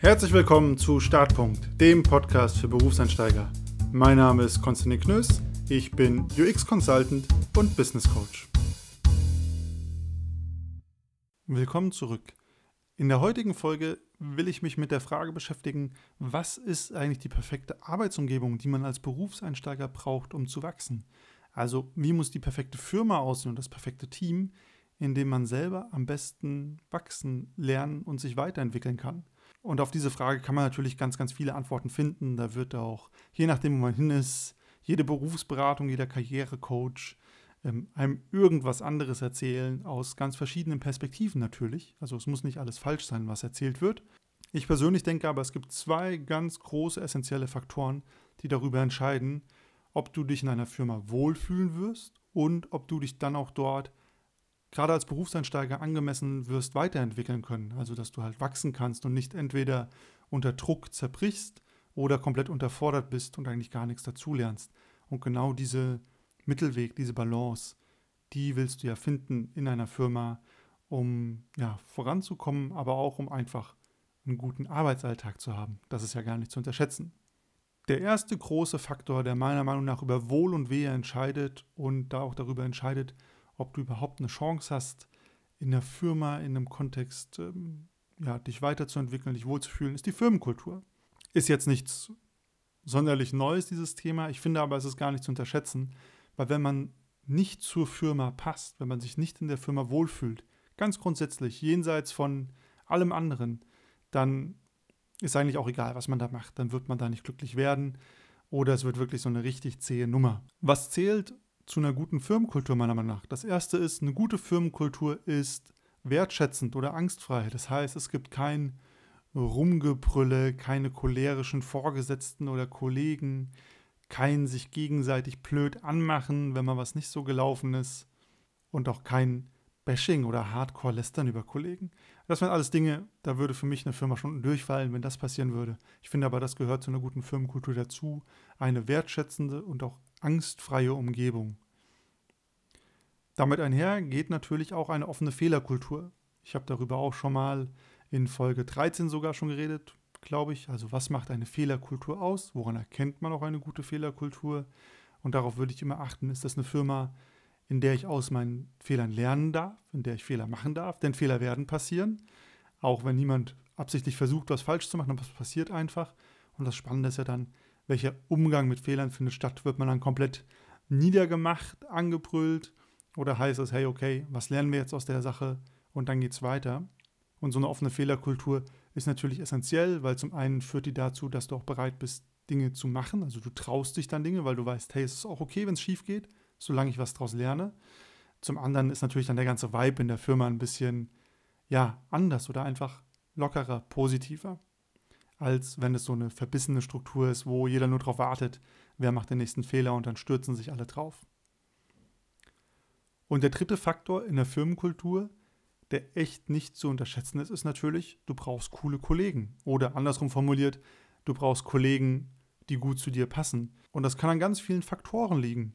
Herzlich willkommen zu Startpunkt, dem Podcast für Berufseinsteiger. Mein Name ist Konstantin Knöss, ich bin UX-Consultant und Business Coach. Willkommen zurück. In der heutigen Folge will ich mich mit der Frage beschäftigen, was ist eigentlich die perfekte Arbeitsumgebung, die man als Berufseinsteiger braucht, um zu wachsen? Also wie muss die perfekte Firma aussehen und das perfekte Team, in dem man selber am besten wachsen, lernen und sich weiterentwickeln kann? Und auf diese Frage kann man natürlich ganz, ganz viele Antworten finden. Da wird auch, je nachdem, wo man hin ist, jede Berufsberatung, jeder Karrierecoach ähm, einem irgendwas anderes erzählen, aus ganz verschiedenen Perspektiven natürlich. Also es muss nicht alles falsch sein, was erzählt wird. Ich persönlich denke aber, es gibt zwei ganz große essentielle Faktoren, die darüber entscheiden, ob du dich in einer Firma wohlfühlen wirst und ob du dich dann auch dort gerade als Berufseinsteiger angemessen wirst weiterentwickeln können. Also dass du halt wachsen kannst und nicht entweder unter Druck zerbrichst oder komplett unterfordert bist und eigentlich gar nichts dazulernst. Und genau diese Mittelweg, diese Balance, die willst du ja finden in einer Firma, um ja, voranzukommen, aber auch um einfach einen guten Arbeitsalltag zu haben. Das ist ja gar nicht zu unterschätzen. Der erste große Faktor, der meiner Meinung nach über Wohl und Wehe entscheidet und da auch darüber entscheidet, ob du überhaupt eine Chance hast, in der Firma, in einem Kontext, ähm, ja, dich weiterzuentwickeln, dich wohlzufühlen, ist die Firmenkultur. Ist jetzt nichts sonderlich Neues, dieses Thema. Ich finde aber, es ist gar nicht zu unterschätzen, weil wenn man nicht zur Firma passt, wenn man sich nicht in der Firma wohlfühlt, ganz grundsätzlich, jenseits von allem anderen, dann ist eigentlich auch egal, was man da macht. Dann wird man da nicht glücklich werden oder es wird wirklich so eine richtig zähe Nummer. Was zählt zu einer guten Firmenkultur meiner Meinung nach? Das erste ist, eine gute Firmenkultur ist wertschätzend oder angstfrei. Das heißt, es gibt kein Rumgebrülle, keine cholerischen Vorgesetzten oder Kollegen, kein sich gegenseitig blöd anmachen, wenn mal was nicht so gelaufen ist und auch kein Bashing oder Hardcore-Lästern über Kollegen. Das sind alles Dinge, da würde für mich eine Firma schon durchfallen, wenn das passieren würde. Ich finde aber, das gehört zu einer guten Firmenkultur dazu, eine wertschätzende und auch angstfreie Umgebung. Damit einher geht natürlich auch eine offene Fehlerkultur. Ich habe darüber auch schon mal in Folge 13 sogar schon geredet, glaube ich. Also was macht eine Fehlerkultur aus? Woran erkennt man auch eine gute Fehlerkultur? Und darauf würde ich immer achten, ist das eine Firma, in der ich aus meinen Fehlern lernen darf, in der ich Fehler machen darf, denn Fehler werden passieren, auch wenn niemand absichtlich versucht, was falsch zu machen, aber es passiert einfach. Und das Spannende ist ja dann, welcher Umgang mit Fehlern findet statt. Wird man dann komplett niedergemacht, angebrüllt oder heißt es, hey, okay, was lernen wir jetzt aus der Sache und dann geht es weiter? Und so eine offene Fehlerkultur ist natürlich essentiell, weil zum einen führt die dazu, dass du auch bereit bist, Dinge zu machen. Also du traust dich dann Dinge, weil du weißt, hey, es ist auch okay, wenn es schief geht, solange ich was daraus lerne. Zum anderen ist natürlich dann der ganze Vibe in der Firma ein bisschen, ja, anders oder einfach lockerer, positiver, als wenn es so eine verbissene Struktur ist, wo jeder nur darauf wartet, wer macht den nächsten Fehler und dann stürzen sich alle drauf. Und der dritte Faktor in der Firmenkultur der echt nicht zu unterschätzen ist, ist natürlich, du brauchst coole Kollegen. Oder andersrum formuliert, du brauchst Kollegen, die gut zu dir passen. Und das kann an ganz vielen Faktoren liegen.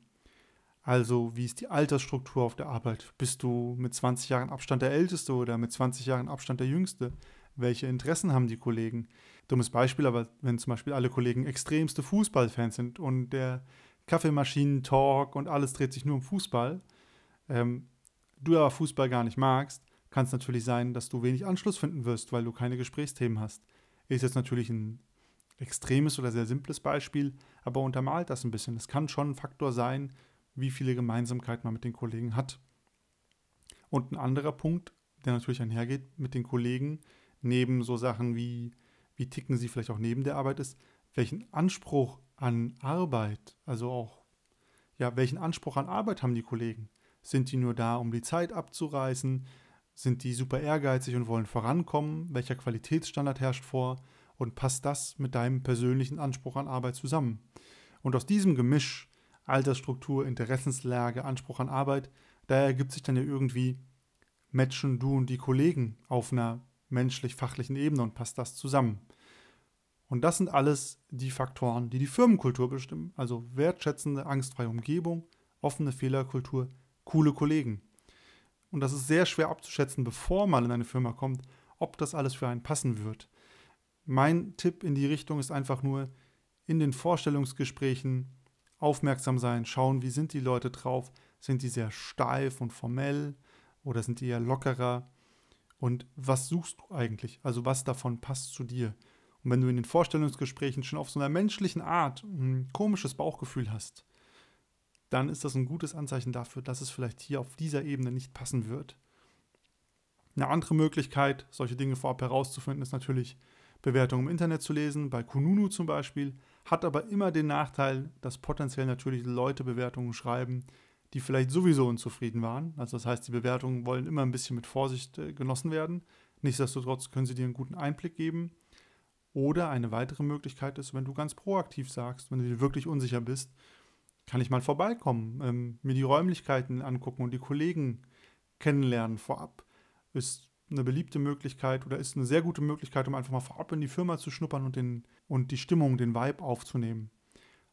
Also, wie ist die Altersstruktur auf der Arbeit? Bist du mit 20 Jahren Abstand der Älteste oder mit 20 Jahren Abstand der Jüngste? Welche Interessen haben die Kollegen? Dummes Beispiel, aber wenn zum Beispiel alle Kollegen extremste Fußballfans sind und der Kaffeemaschinen-Talk und alles dreht sich nur um Fußball, ähm, du aber Fußball gar nicht magst, kann es natürlich sein, dass du wenig Anschluss finden wirst, weil du keine Gesprächsthemen hast. Ist jetzt natürlich ein extremes oder sehr simples Beispiel, aber untermalt das ein bisschen. Es kann schon ein Faktor sein, wie viele Gemeinsamkeiten man mit den Kollegen hat. Und ein anderer Punkt, der natürlich einhergeht mit den Kollegen, neben so Sachen wie, wie ticken sie vielleicht auch neben der Arbeit ist, welchen Anspruch an Arbeit, also auch, ja, welchen Anspruch an Arbeit haben die Kollegen? Sind die nur da, um die Zeit abzureißen? Sind die super ehrgeizig und wollen vorankommen? Welcher Qualitätsstandard herrscht vor? Und passt das mit deinem persönlichen Anspruch an Arbeit zusammen? Und aus diesem Gemisch Altersstruktur, Interessenslage, Anspruch an Arbeit, da ergibt sich dann ja irgendwie, matchen du und die Kollegen auf einer menschlich-fachlichen Ebene und passt das zusammen. Und das sind alles die Faktoren, die die Firmenkultur bestimmen. Also wertschätzende, angstfreie Umgebung, offene Fehlerkultur, coole Kollegen. Und das ist sehr schwer abzuschätzen, bevor man in eine Firma kommt, ob das alles für einen passen wird. Mein Tipp in die Richtung ist einfach nur in den Vorstellungsgesprächen aufmerksam sein, schauen, wie sind die Leute drauf, sind die sehr steif und formell oder sind die eher lockerer und was suchst du eigentlich, also was davon passt zu dir. Und wenn du in den Vorstellungsgesprächen schon auf so einer menschlichen Art ein komisches Bauchgefühl hast, dann ist das ein gutes Anzeichen dafür, dass es vielleicht hier auf dieser Ebene nicht passen wird. Eine andere Möglichkeit, solche Dinge vorab herauszufinden, ist natürlich Bewertungen im Internet zu lesen, bei Kununu zum Beispiel, hat aber immer den Nachteil, dass potenziell natürlich Leute Bewertungen schreiben, die vielleicht sowieso unzufrieden waren. Also das heißt, die Bewertungen wollen immer ein bisschen mit Vorsicht äh, genossen werden. Nichtsdestotrotz können sie dir einen guten Einblick geben. Oder eine weitere Möglichkeit ist, wenn du ganz proaktiv sagst, wenn du dir wirklich unsicher bist, kann ich mal vorbeikommen, ähm, mir die Räumlichkeiten angucken und die Kollegen kennenlernen vorab. Ist eine beliebte Möglichkeit oder ist eine sehr gute Möglichkeit, um einfach mal vorab in die Firma zu schnuppern und, den, und die Stimmung, den Vibe aufzunehmen.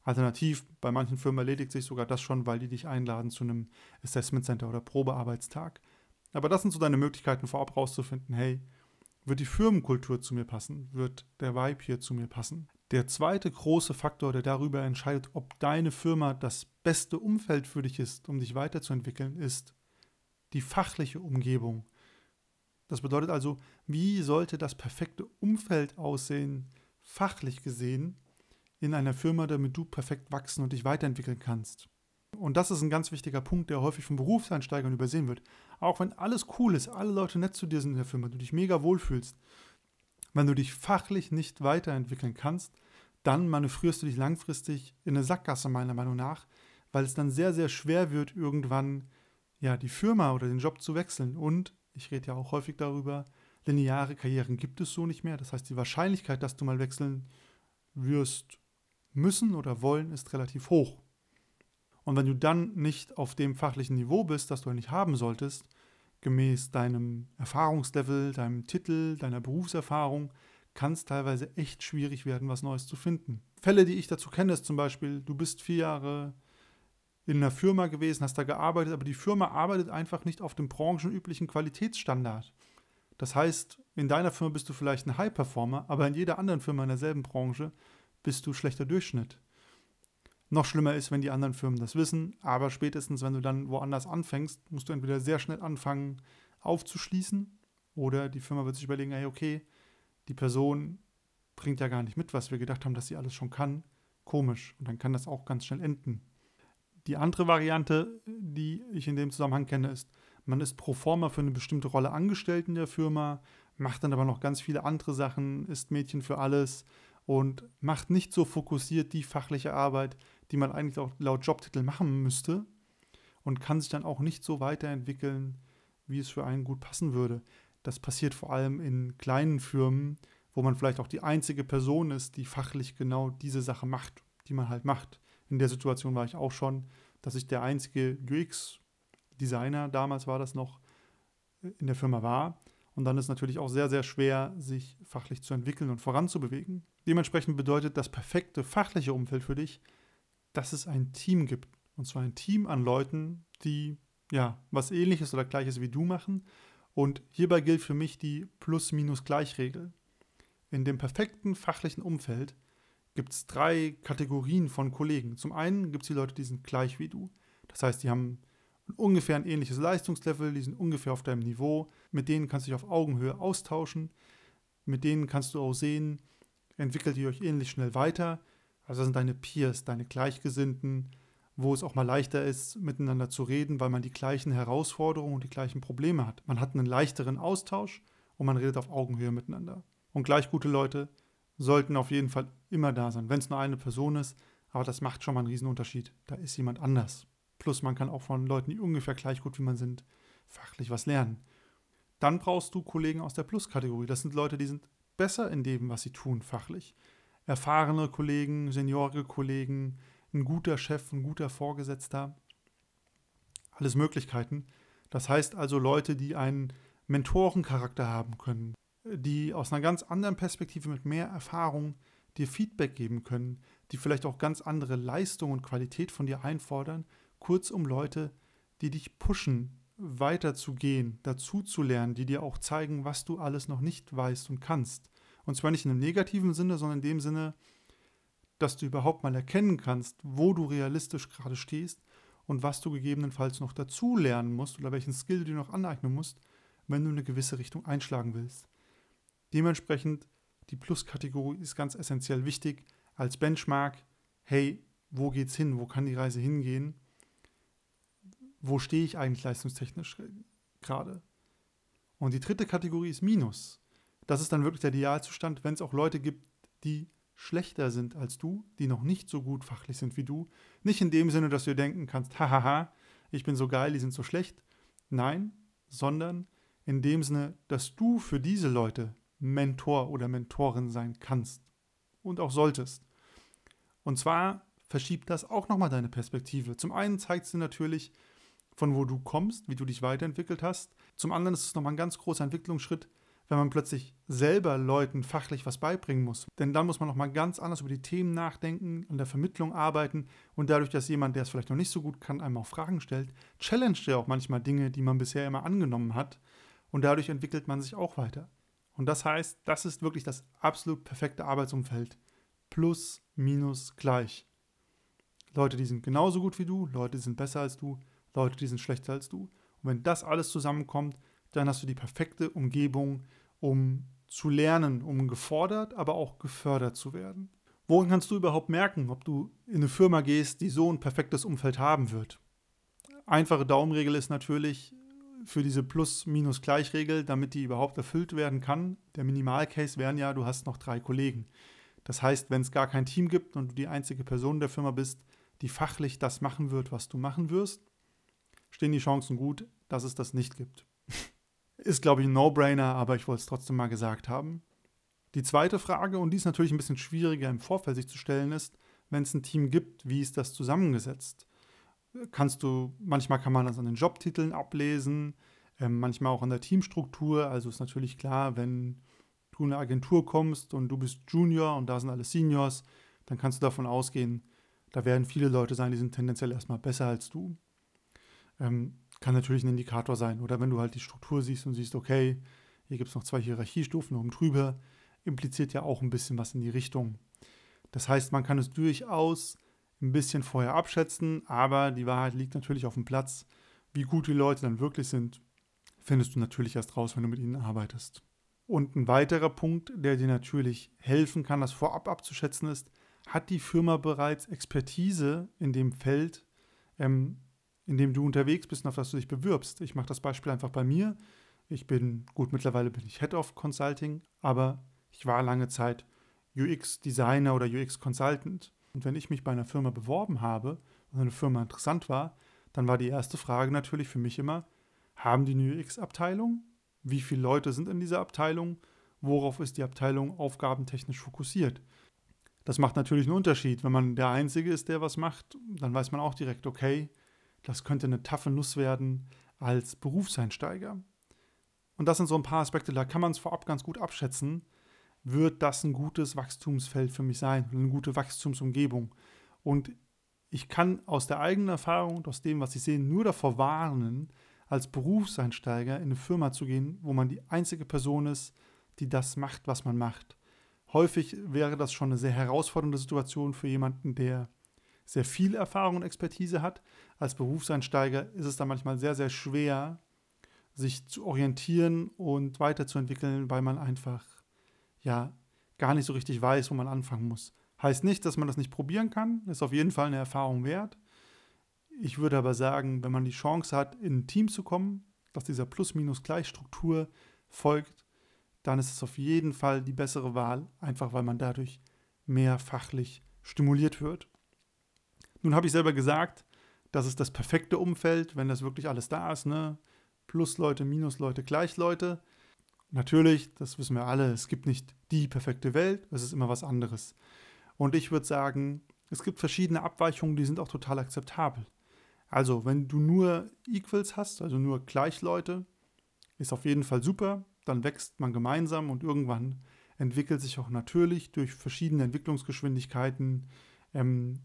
Alternativ, bei manchen Firmen erledigt sich sogar das schon, weil die dich einladen zu einem Assessment Center oder Probearbeitstag. Aber das sind so deine Möglichkeiten, vorab rauszufinden, hey, wird die Firmenkultur zu mir passen? Wird der Vibe hier zu mir passen? Der zweite große Faktor, der darüber entscheidet, ob deine Firma das beste Umfeld für dich ist, um dich weiterzuentwickeln, ist die fachliche Umgebung. Das bedeutet also, wie sollte das perfekte Umfeld aussehen, fachlich gesehen, in einer Firma, damit du perfekt wachsen und dich weiterentwickeln kannst. Und das ist ein ganz wichtiger Punkt, der häufig von Berufseinsteigern übersehen wird. Auch wenn alles cool ist, alle Leute nett zu dir sind in der Firma, du dich mega wohlfühlst, wenn du dich fachlich nicht weiterentwickeln kannst, dann manövrierst du dich langfristig in eine Sackgasse, meiner Meinung nach, weil es dann sehr, sehr schwer wird, irgendwann ja, die Firma oder den Job zu wechseln. Und ich rede ja auch häufig darüber, lineare Karrieren gibt es so nicht mehr. Das heißt, die Wahrscheinlichkeit, dass du mal wechseln wirst müssen oder wollen, ist relativ hoch. Und wenn du dann nicht auf dem fachlichen Niveau bist, das du eigentlich haben solltest, gemäß deinem Erfahrungslevel, deinem Titel, deiner Berufserfahrung, kann es teilweise echt schwierig werden, was Neues zu finden. Fälle, die ich dazu kenne, ist zum Beispiel, du bist vier Jahre in einer Firma gewesen, hast da gearbeitet, aber die Firma arbeitet einfach nicht auf dem branchenüblichen Qualitätsstandard. Das heißt, in deiner Firma bist du vielleicht ein High-Performer, aber in jeder anderen Firma in derselben Branche bist du schlechter Durchschnitt. Noch schlimmer ist, wenn die anderen Firmen das wissen, aber spätestens, wenn du dann woanders anfängst, musst du entweder sehr schnell anfangen aufzuschließen oder die Firma wird sich überlegen, hey, okay, die Person bringt ja gar nicht mit, was wir gedacht haben, dass sie alles schon kann. Komisch. Und dann kann das auch ganz schnell enden. Die andere Variante, die ich in dem Zusammenhang kenne, ist, man ist pro forma für eine bestimmte Rolle angestellt in der Firma, macht dann aber noch ganz viele andere Sachen, ist Mädchen für alles und macht nicht so fokussiert die fachliche Arbeit, die man eigentlich auch laut Jobtitel machen müsste und kann sich dann auch nicht so weiterentwickeln, wie es für einen gut passen würde. Das passiert vor allem in kleinen Firmen, wo man vielleicht auch die einzige Person ist, die fachlich genau diese Sache macht, die man halt macht. In der Situation war ich auch schon, dass ich der einzige UX-Designer, damals war das noch, in der Firma war. Und dann ist natürlich auch sehr, sehr schwer, sich fachlich zu entwickeln und voranzubewegen. Dementsprechend bedeutet das perfekte fachliche Umfeld für dich, dass es ein Team gibt. Und zwar ein Team an Leuten, die ja was ähnliches oder gleiches wie du machen. Und hierbei gilt für mich die Plus-Minus-Gleich-Regel. In dem perfekten fachlichen Umfeld gibt es drei Kategorien von Kollegen. Zum einen gibt es die Leute, die sind gleich wie du. Das heißt, die haben ungefähr ein ähnliches Leistungslevel, die sind ungefähr auf deinem Niveau. Mit denen kannst du dich auf Augenhöhe austauschen. Mit denen kannst du auch sehen, entwickelt ihr euch ähnlich schnell weiter. Also das sind deine Peers, deine Gleichgesinnten, wo es auch mal leichter ist, miteinander zu reden, weil man die gleichen Herausforderungen und die gleichen Probleme hat. Man hat einen leichteren Austausch und man redet auf Augenhöhe miteinander. Und gleich gute Leute sollten auf jeden Fall immer da sein, wenn es nur eine Person ist. Aber das macht schon mal einen Riesenunterschied. Da ist jemand anders. Plus man kann auch von Leuten, die ungefähr gleich gut wie man sind, fachlich was lernen. Dann brauchst du Kollegen aus der Plus-Kategorie. Das sind Leute, die sind besser in dem, was sie tun, fachlich. Erfahrene Kollegen, seniorige Kollegen, ein guter Chef, ein guter Vorgesetzter. Alles Möglichkeiten. Das heißt also Leute, die einen Mentorencharakter haben können, die aus einer ganz anderen Perspektive mit mehr Erfahrung dir Feedback geben können, die vielleicht auch ganz andere Leistung und Qualität von dir einfordern. Kurzum Leute, die dich pushen, weiterzugehen, dazu zu lernen, die dir auch zeigen, was du alles noch nicht weißt und kannst Und zwar nicht in einem negativen Sinne, sondern in dem Sinne, dass du überhaupt mal erkennen kannst, wo du realistisch gerade stehst und was du gegebenenfalls noch dazu lernen musst oder welchen Skill du dir noch aneignen musst, wenn du eine gewisse Richtung einschlagen willst. Dementsprechend, die Plus-Kategorie ist ganz essentiell wichtig als Benchmark. Hey, wo geht's hin? Wo kann die Reise hingehen? Wo stehe ich eigentlich leistungstechnisch gerade? Und die dritte Kategorie ist Minus. Das ist dann wirklich der Idealzustand, wenn es auch Leute gibt, die schlechter sind als du, die noch nicht so gut fachlich sind wie du. Nicht in dem Sinne, dass du dir denken kannst, hahaha, ich bin so geil, die sind so schlecht. Nein, sondern in dem Sinne, dass du für diese Leute Mentor oder Mentorin sein kannst und auch solltest. Und zwar verschiebt das auch nochmal deine Perspektive. Zum einen zeigt es dir natürlich, von wo du kommst, wie du dich weiterentwickelt hast. Zum anderen ist es nochmal ein ganz großer Entwicklungsschritt, wenn man plötzlich selber Leuten fachlich was beibringen muss. Denn dann muss man nochmal ganz anders über die Themen nachdenken, an der Vermittlung arbeiten und dadurch, dass jemand, der es vielleicht noch nicht so gut kann, einem auch Fragen stellt, challenged er auch manchmal Dinge, die man bisher immer angenommen hat und dadurch entwickelt man sich auch weiter. Und das heißt, das ist wirklich das absolut perfekte Arbeitsumfeld. Plus, minus, gleich. Leute, die sind genauso gut wie du, Leute, die sind besser als du, Leute, die sind schlechter als du. Und wenn das alles zusammenkommt, dann hast du die perfekte Umgebung, um zu lernen, um gefordert, aber auch gefördert zu werden. Woran kannst du überhaupt merken, ob du in eine Firma gehst, die so ein perfektes Umfeld haben wird? Einfache Daumenregel ist natürlich für diese Plus-Minus-Gleich-Regel, damit die überhaupt erfüllt werden kann. Der Minimalcase wären ja, du hast noch drei Kollegen. Das heißt, wenn es gar kein Team gibt und du die einzige Person der Firma bist, die fachlich das machen wird, was du machen wirst, stehen die Chancen gut, dass es das nicht gibt. Ist, glaube ich, ein No-Brainer, aber ich wollte es trotzdem mal gesagt haben. Die zweite Frage, und die ist natürlich ein bisschen schwieriger im Vorfeld sich zu stellen, ist, wenn es ein Team gibt, wie ist das zusammengesetzt? Kannst du, manchmal kann man das an den Jobtiteln ablesen, äh, manchmal auch an der Teamstruktur. Also ist natürlich klar, wenn du in eine Agentur kommst und du bist Junior und da sind alle Seniors, dann kannst du davon ausgehen, da werden viele Leute sein, die sind tendenziell erstmal besser als du. Ähm, kann natürlich ein Indikator sein. Oder wenn du halt die Struktur siehst und siehst, okay, hier gibt es noch zwei Hierarchiestufen oben drüber, impliziert ja auch ein bisschen was in die Richtung. Das heißt, man kann es durchaus ein bisschen vorher abschätzen, aber die Wahrheit liegt natürlich auf dem Platz. Wie gut die Leute dann wirklich sind, findest du natürlich erst raus, wenn du mit ihnen arbeitest. Und ein weiterer Punkt, der dir natürlich helfen kann, das vorab abzuschätzen, ist, hat die Firma bereits Expertise in dem Feld, ähm, in dem du unterwegs bist und auf das du dich bewirbst. Ich mache das Beispiel einfach bei mir. Ich bin, gut, mittlerweile bin ich Head of Consulting, aber ich war lange Zeit UX-Designer oder UX-Consultant. Und wenn ich mich bei einer Firma beworben habe und eine Firma interessant war, dann war die erste Frage natürlich für mich immer, haben die eine UX-Abteilung? Wie viele Leute sind in dieser Abteilung? Worauf ist die Abteilung aufgabentechnisch fokussiert? Das macht natürlich einen Unterschied. Wenn man der Einzige ist, der was macht, dann weiß man auch direkt, okay, das könnte eine taffe Nuss werden als Berufseinsteiger. Und das sind so ein paar Aspekte, da kann man es vorab ganz gut abschätzen. Wird das ein gutes Wachstumsfeld für mich sein, eine gute Wachstumsumgebung? Und ich kann aus der eigenen Erfahrung und aus dem, was ich sehe, nur davor warnen, als Berufseinsteiger in eine Firma zu gehen, wo man die einzige Person ist, die das macht, was man macht. Häufig wäre das schon eine sehr herausfordernde Situation für jemanden, der sehr viel Erfahrung und Expertise hat. Als Berufseinsteiger ist es dann manchmal sehr, sehr schwer, sich zu orientieren und weiterzuentwickeln, weil man einfach ja gar nicht so richtig weiß, wo man anfangen muss. Heißt nicht, dass man das nicht probieren kann, ist auf jeden Fall eine Erfahrung wert. Ich würde aber sagen, wenn man die Chance hat, in ein Team zu kommen, das dieser Plus-Minus-Gleich-Struktur folgt, dann ist es auf jeden Fall die bessere Wahl, einfach weil man dadurch mehr fachlich stimuliert wird. Nun habe ich selber gesagt, das ist das perfekte Umfeld, wenn das wirklich alles da ist, ne? Plus-Leute, Minus-Leute, Gleich-Leute. Natürlich, das wissen wir alle, es gibt nicht die perfekte Welt, es ist immer was anderes. Und ich würde sagen, es gibt verschiedene Abweichungen, die sind auch total akzeptabel. Also, wenn du nur Equals hast, also nur Gleichleute, ist auf jeden Fall super, dann wächst man gemeinsam und irgendwann entwickelt sich auch natürlich durch verschiedene Entwicklungsgeschwindigkeiten ähm,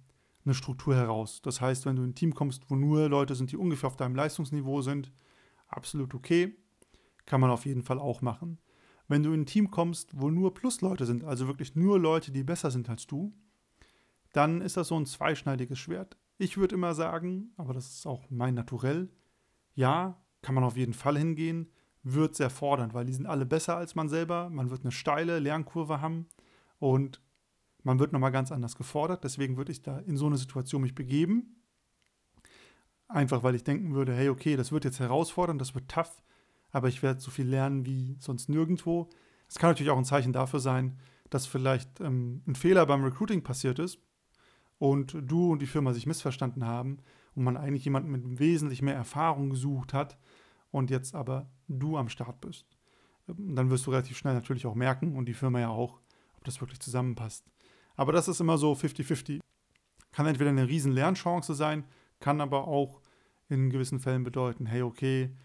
eine Struktur heraus. Das heißt, wenn du in ein Team kommst, wo nur Leute sind, die ungefähr auf deinem Leistungsniveau sind, absolut okay, kann man auf jeden Fall auch machen. Wenn du in ein Team kommst, wo nur Plusleute sind, also wirklich nur Leute, die besser sind als du, dann ist das so ein zweischneidiges Schwert. Ich würde immer sagen, aber das ist auch mein Naturell, ja, kann man auf jeden Fall hingehen, wird sehr fordernd, weil die sind alle besser als man selber. Man wird eine steile Lernkurve haben und man wird nochmal ganz anders gefordert. Deswegen würde ich da in so eine Situation mich begeben. Einfach weil ich denken würde, hey, okay, das wird jetzt herausfordernd, das wird tough, aber ich werde so viel lernen wie sonst nirgendwo. Es kann natürlich auch ein Zeichen dafür sein, dass vielleicht ähm, ein Fehler beim Recruiting passiert ist und du und die Firma sich missverstanden haben und man eigentlich jemanden mit wesentlich mehr Erfahrung gesucht hat und jetzt aber du am Start bist. Ähm, dann wirst du relativ schnell natürlich auch merken und die Firma ja auch, ob das wirklich zusammenpasst. Aber das ist immer so 50-50. Kann entweder eine riesen Lernchance sein, kann aber auch in gewissen Fällen bedeuten, hey, okay,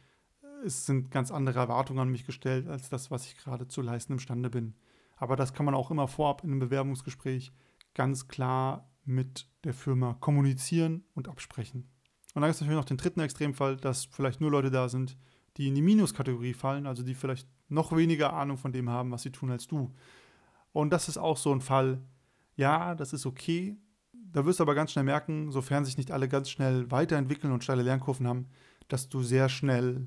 es sind ganz andere Erwartungen an mich gestellt, als das, was ich gerade zu leisten imstande bin. Aber das kann man auch immer vorab in einem Bewerbungsgespräch ganz klar mit der Firma kommunizieren und absprechen. Und dann gibt es natürlich noch den dritten Extremfall, dass vielleicht nur Leute da sind, die in die Minuskategorie fallen, also die vielleicht noch weniger Ahnung von dem haben, was sie tun als du. Und das ist auch so ein Fall, ja, das ist okay. Da wirst du aber ganz schnell merken, sofern sich nicht alle ganz schnell weiterentwickeln und steile Lernkurven haben, dass du sehr schnell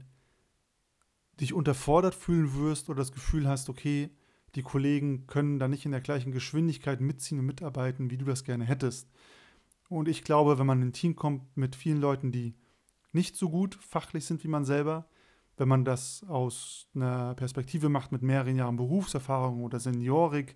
dich unterfordert fühlen wirst oder das Gefühl hast, okay, die Kollegen können da nicht in der gleichen Geschwindigkeit mitziehen und mitarbeiten, wie du das gerne hättest. Und ich glaube, wenn man in ein Team kommt mit vielen Leuten, die nicht so gut fachlich sind wie man selber, wenn man das aus einer Perspektive macht mit mehreren Jahren Berufserfahrung oder Seniorik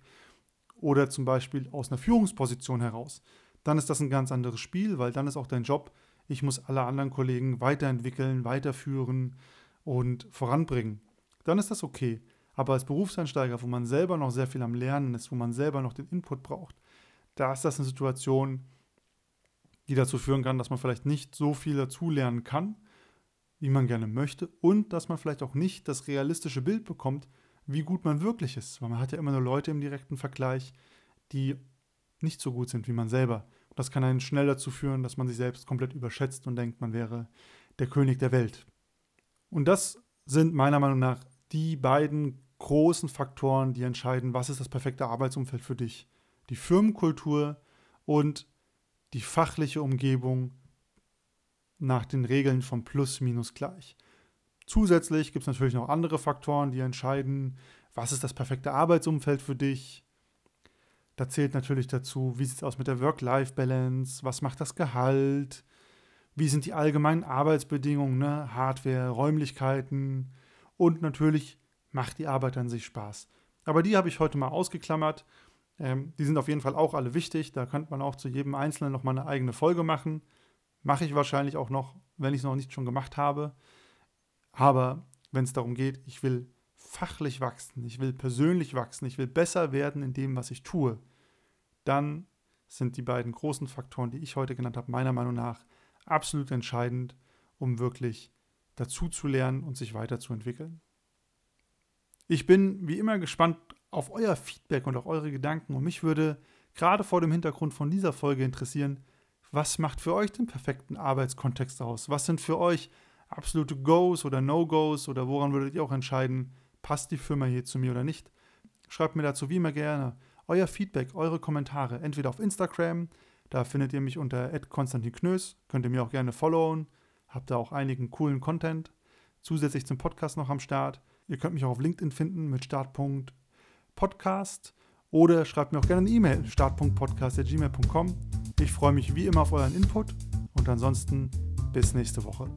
oder zum Beispiel aus einer Führungsposition heraus, dann ist das ein ganz anderes Spiel, weil dann ist auch dein Job, ich muss alle anderen Kollegen weiterentwickeln, weiterführen und voranbringen. Dann ist das okay. Aber als Berufseinsteiger, wo man selber noch sehr viel am Lernen ist, wo man selber noch den Input braucht, da ist das eine Situation, die dazu führen kann, dass man vielleicht nicht so viel dazulernen kann, wie man gerne möchte und dass man vielleicht auch nicht das realistische Bild bekommt, wie gut man wirklich ist. Weil man hat ja immer nur Leute im direkten Vergleich, die nicht so gut sind wie man selber. Und das kann einen schnell dazu führen, dass man sich selbst komplett überschätzt und denkt, man wäre der König der Welt. Und das sind meiner Meinung nach die beiden großen Faktoren, die entscheiden, was ist das perfekte Arbeitsumfeld für dich. Die Firmenkultur und die fachliche Umgebung nach den Regeln von Plus, Minus, Gleich. Zusätzlich gibt es natürlich noch andere Faktoren, die entscheiden, was ist das perfekte Arbeitsumfeld für dich. Da zählt natürlich dazu, wie sieht es aus mit der Work-Life-Balance, was macht das Gehalt, wie sind die allgemeinen Arbeitsbedingungen, ne? Hardware, Räumlichkeiten und natürlich macht die Arbeit an sich Spaß. Aber die habe ich heute mal ausgeklammert. Ähm, die sind auf jeden Fall auch alle wichtig. Da könnte man auch zu jedem Einzelnen noch mal eine eigene Folge machen. Mache ich wahrscheinlich auch noch, wenn ich es noch nicht schon gemacht habe. Aber wenn es darum geht, ich will fachlich wachsen, ich will persönlich wachsen, ich will besser werden in dem, was ich tue, dann sind die beiden großen Faktoren, die ich heute genannt habe, meiner Meinung nach absolut entscheidend, um wirklich dazu zu lernen und sich weiterzuentwickeln. Ich bin wie immer gespannt auf euer Feedback und auf eure Gedanken und mich würde gerade vor dem Hintergrund von dieser Folge interessieren, was macht für euch den perfekten Arbeitskontext aus? Was sind für euch absolute Goes oder No-Goes oder woran würdet ihr auch entscheiden, passt die Firma hier zu mir oder nicht? Schreibt mir dazu wie immer gerne euer Feedback, eure Kommentare, entweder auf Instagram, da findet ihr mich unter @konstantinknös, könnt ihr mir auch gerne followen, habt da auch einigen coolen Content zusätzlich zum Podcast noch am Start Ihr könnt mich auch auf LinkedIn finden mit Startpunkt Podcast oder schreibt mir auch gerne eine E-Mail startpunktpodcast.gmail.com. Ich freue mich wie immer auf euren Input und ansonsten bis nächste Woche.